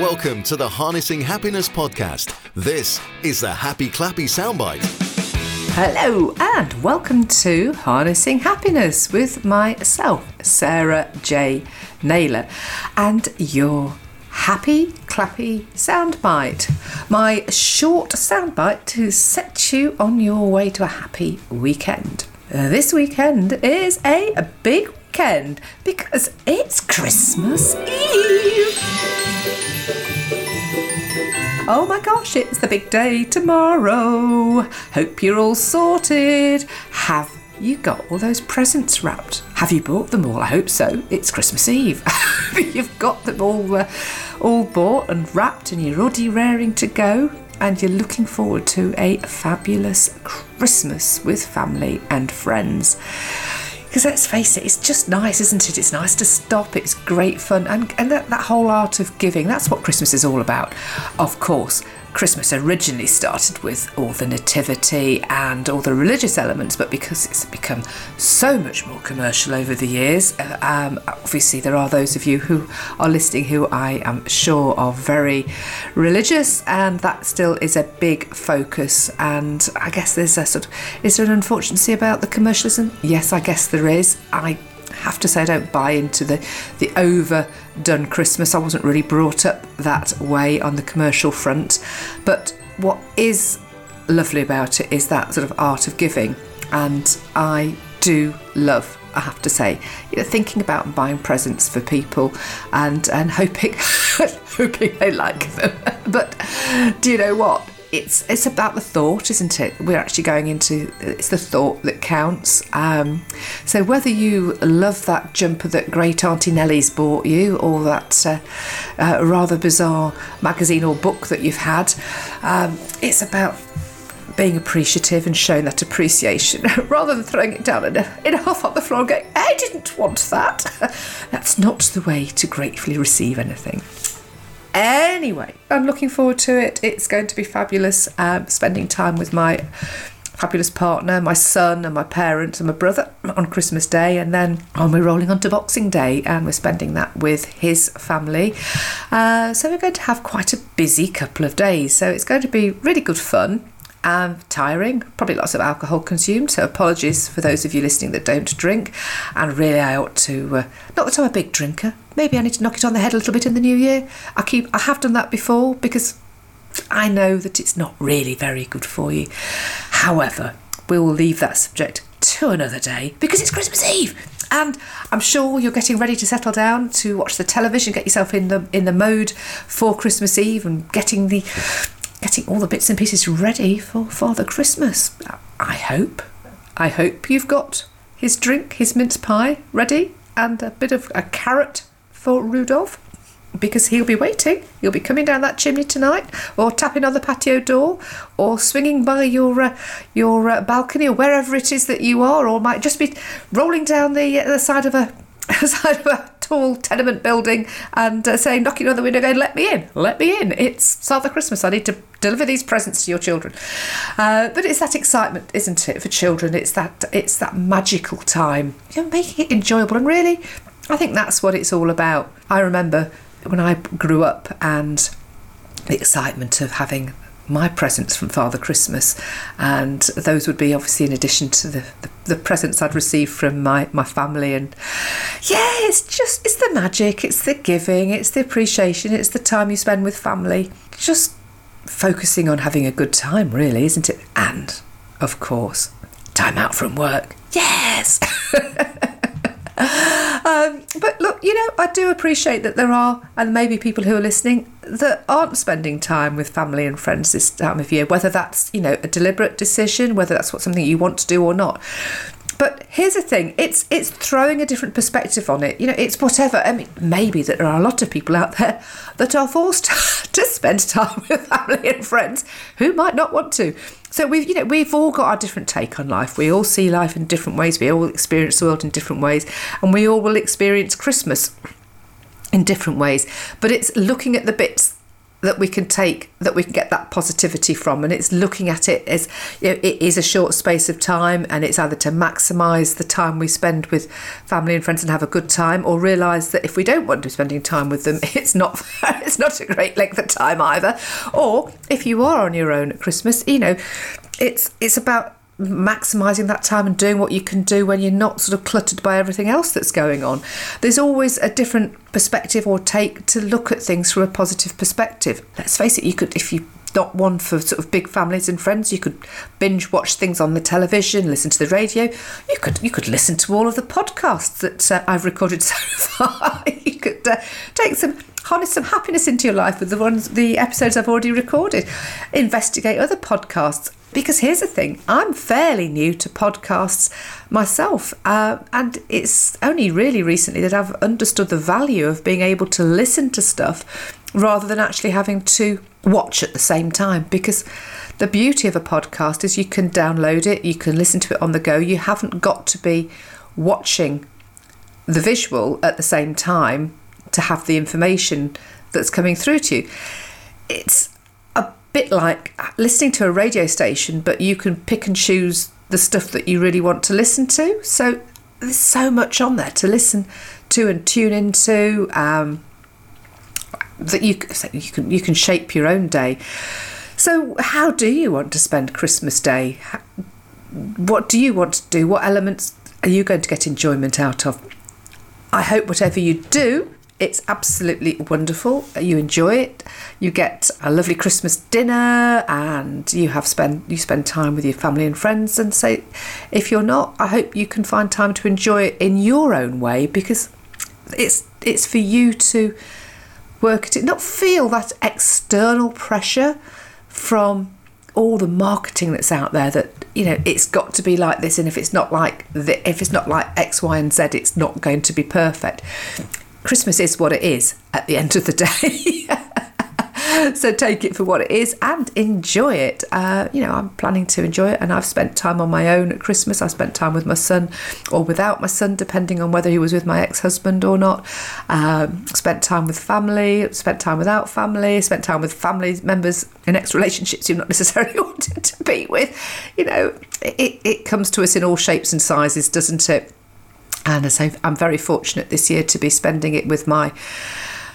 Welcome to the Harnessing Happiness podcast. This is the Happy Clappy Soundbite. Hello, and welcome to Harnessing Happiness with myself, Sarah J. Naylor, and your happy, clappy soundbite. My short soundbite to set you on your way to a happy weekend. This weekend is a, a big weekend because it's Christmas Eve. Oh my gosh, it's the big day tomorrow. Hope you're all sorted. Have you got all those presents wrapped? Have you bought them all? I hope so. It's Christmas Eve. You've got them all, uh, all bought and wrapped, and you're already raring to go. And you're looking forward to a fabulous Christmas with family and friends. Because let's face it, it's just nice, isn't it? It's nice to stop, it's great fun, and, and that, that whole art of giving, that's what Christmas is all about. Of course, Christmas originally started with all the nativity and all the religious elements, but because it's become so much more commercial over the years, uh, um, obviously there are those of you who are listening who I am sure are very religious, and that still is a big focus. And I guess there's a sort of is there an unfortunacy about the commercialism? Yes, I guess there is. I have to say I don't buy into the the overdone Christmas. I wasn't really brought up that way on the commercial front, but what is lovely about it is that sort of art of giving, and I do love. I have to say, you know, thinking about buying presents for people and and hoping hoping they like them. But do you know what? It's it's about the thought, isn't it? We're actually going into it's the thought that counts. Um, so whether you love that jumper that Great Auntie Nellie's bought you, or that uh, uh, rather bizarre magazine or book that you've had, um, it's about being appreciative and showing that appreciation rather than throwing it down in a, in a huff on the floor and going, I didn't want that. That's not the way to gratefully receive anything. Anyway, I'm looking forward to it. It's going to be fabulous. Um, spending time with my fabulous partner, my son, and my parents and my brother on Christmas Day, and then on we're rolling on to Boxing Day, and we're spending that with his family. Uh, so we're going to have quite a busy couple of days. So it's going to be really good fun um, tiring, probably lots of alcohol consumed. So apologies for those of you listening that don't drink. And really, I ought to. Uh, not that I'm a big drinker. Maybe I need to knock it on the head a little bit in the new year. I keep. I have done that before because I know that it's not really very good for you. However, we will leave that subject to another day because it's Christmas Eve. And I'm sure you're getting ready to settle down to watch the television, get yourself in the in the mode for Christmas Eve, and getting the getting all the bits and pieces ready for Father Christmas. I hope. I hope you've got his drink, his mince pie ready, and a bit of a carrot for Rudolph. Because he'll be waiting. He'll be coming down that chimney tonight, or tapping on the patio door, or swinging by your uh, your uh, balcony, or wherever it is that you are, or might just be rolling down the uh, the side of a side of a tall tenement building and uh, saying, knocking on the window, going, "Let me in, let me in." It's Father Christmas. I need to deliver these presents to your children. Uh, but it's that excitement, isn't it, for children? It's that it's that magical time. You know, making it enjoyable, and really, I think that's what it's all about. I remember when I grew up and the excitement of having my presents from Father Christmas, and those would be obviously in addition to the, the, the, presents I'd received from my, my family. And yeah, it's just it's the magic, it's the giving, it's the appreciation, it's the time you spend with family. Just focusing on having a good time, really, isn't it? And of course, time out from work. Yes. but you know, I do appreciate that there are, and maybe people who are listening that aren't spending time with family and friends this time of year, whether that's, you know, a deliberate decision, whether that's what something you want to do or not. Here's the thing: it's it's throwing a different perspective on it. You know, it's whatever. I mean, maybe that there are a lot of people out there that are forced to spend time with family and friends who might not want to. So we've, you know, we've all got our different take on life. We all see life in different ways. We all experience the world in different ways, and we all will experience Christmas in different ways. But it's looking at the bits that we can take that we can get that positivity from. And it's looking at it as you know, it is a short space of time and it's either to maximize the time we spend with family and friends and have a good time or realize that if we don't want to be spending time with them it's not it's not a great length of time either. Or if you are on your own at christmas you know it's it's about maximizing that time and doing what you can do when you're not sort of cluttered by everything else that's going on. There's always a different perspective or take to look at things from a positive perspective. Let's face it, you could if you not one for sort of big families and friends. You could binge watch things on the television, listen to the radio. You could you could listen to all of the podcasts that uh, I've recorded so far. you could uh, take some harness some happiness into your life with the ones the episodes I've already recorded. Investigate other podcasts because here's the thing I'm fairly new to podcasts myself, uh, and it's only really recently that I've understood the value of being able to listen to stuff rather than actually having to watch at the same time. Because the beauty of a podcast is you can download it, you can listen to it on the go, you haven't got to be watching the visual at the same time to have the information that's coming through to you. It's a bit like listening to a radio station, but you can pick and choose the stuff that you really want to listen to. So there's so much on there to listen to and tune into um, that you you can you can shape your own day. So how do you want to spend Christmas Day? What do you want to do? What elements are you going to get enjoyment out of? I hope whatever you do it's absolutely wonderful. You enjoy it. You get a lovely Christmas dinner, and you have spend you spend time with your family and friends. And so, if you're not, I hope you can find time to enjoy it in your own way because it's it's for you to work at it, not feel that external pressure from all the marketing that's out there that you know it's got to be like this and if it's not like the, if it's not like x y and z it's not going to be perfect Christmas is what it is at the end of the day. so take it for what it is and enjoy it. Uh, you know, I'm planning to enjoy it, and I've spent time on my own at Christmas. I spent time with my son or without my son, depending on whether he was with my ex husband or not. Um, spent time with family, spent time without family, spent time with family members in ex relationships you've not necessarily wanted to be with. You know, it, it comes to us in all shapes and sizes, doesn't it? And I'm very fortunate this year to be spending it with my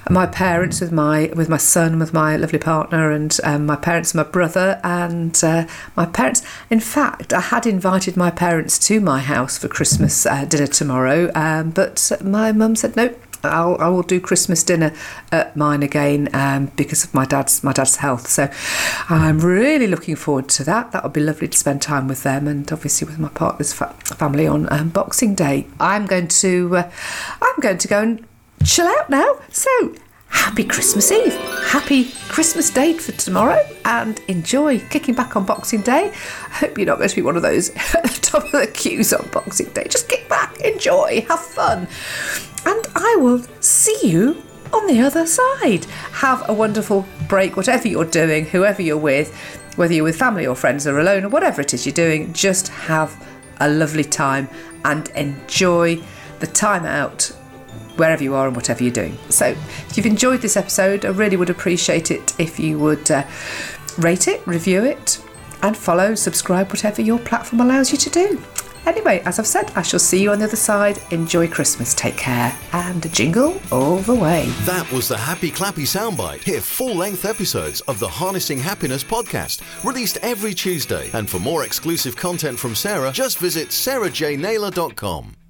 my parents, with my with my son, with my lovely partner, and um, my parents, my brother, and uh, my parents. In fact, I had invited my parents to my house for Christmas uh, dinner tomorrow, um, but my mum said no. I'll, I will do Christmas dinner at mine again um, because of my dad's my dad's health. So I'm really looking forward to that. That would be lovely to spend time with them and obviously with my partner's fa- family on um, Boxing Day. I'm going to uh, I'm going to go and chill out now. So happy Christmas Eve, happy Christmas Day for tomorrow, and enjoy kicking back on Boxing Day. I hope you're not going to be one of those at the top of the queues on Boxing Day. Just kick back, enjoy, have fun and I will see you on the other side. Have a wonderful break, whatever you're doing, whoever you're with, whether you're with family or friends or alone or whatever it is you're doing, just have a lovely time and enjoy the time out wherever you are and whatever you're doing. So, if you've enjoyed this episode, I really would appreciate it if you would uh, rate it, review it, and follow, subscribe, whatever your platform allows you to do. Anyway, as I've said, I shall see you on the other side. Enjoy Christmas, take care, and jingle all the way. That was the Happy Clappy Soundbite. Hear full length episodes of the Harnessing Happiness podcast, released every Tuesday. And for more exclusive content from Sarah, just visit sarahjnaylor.com.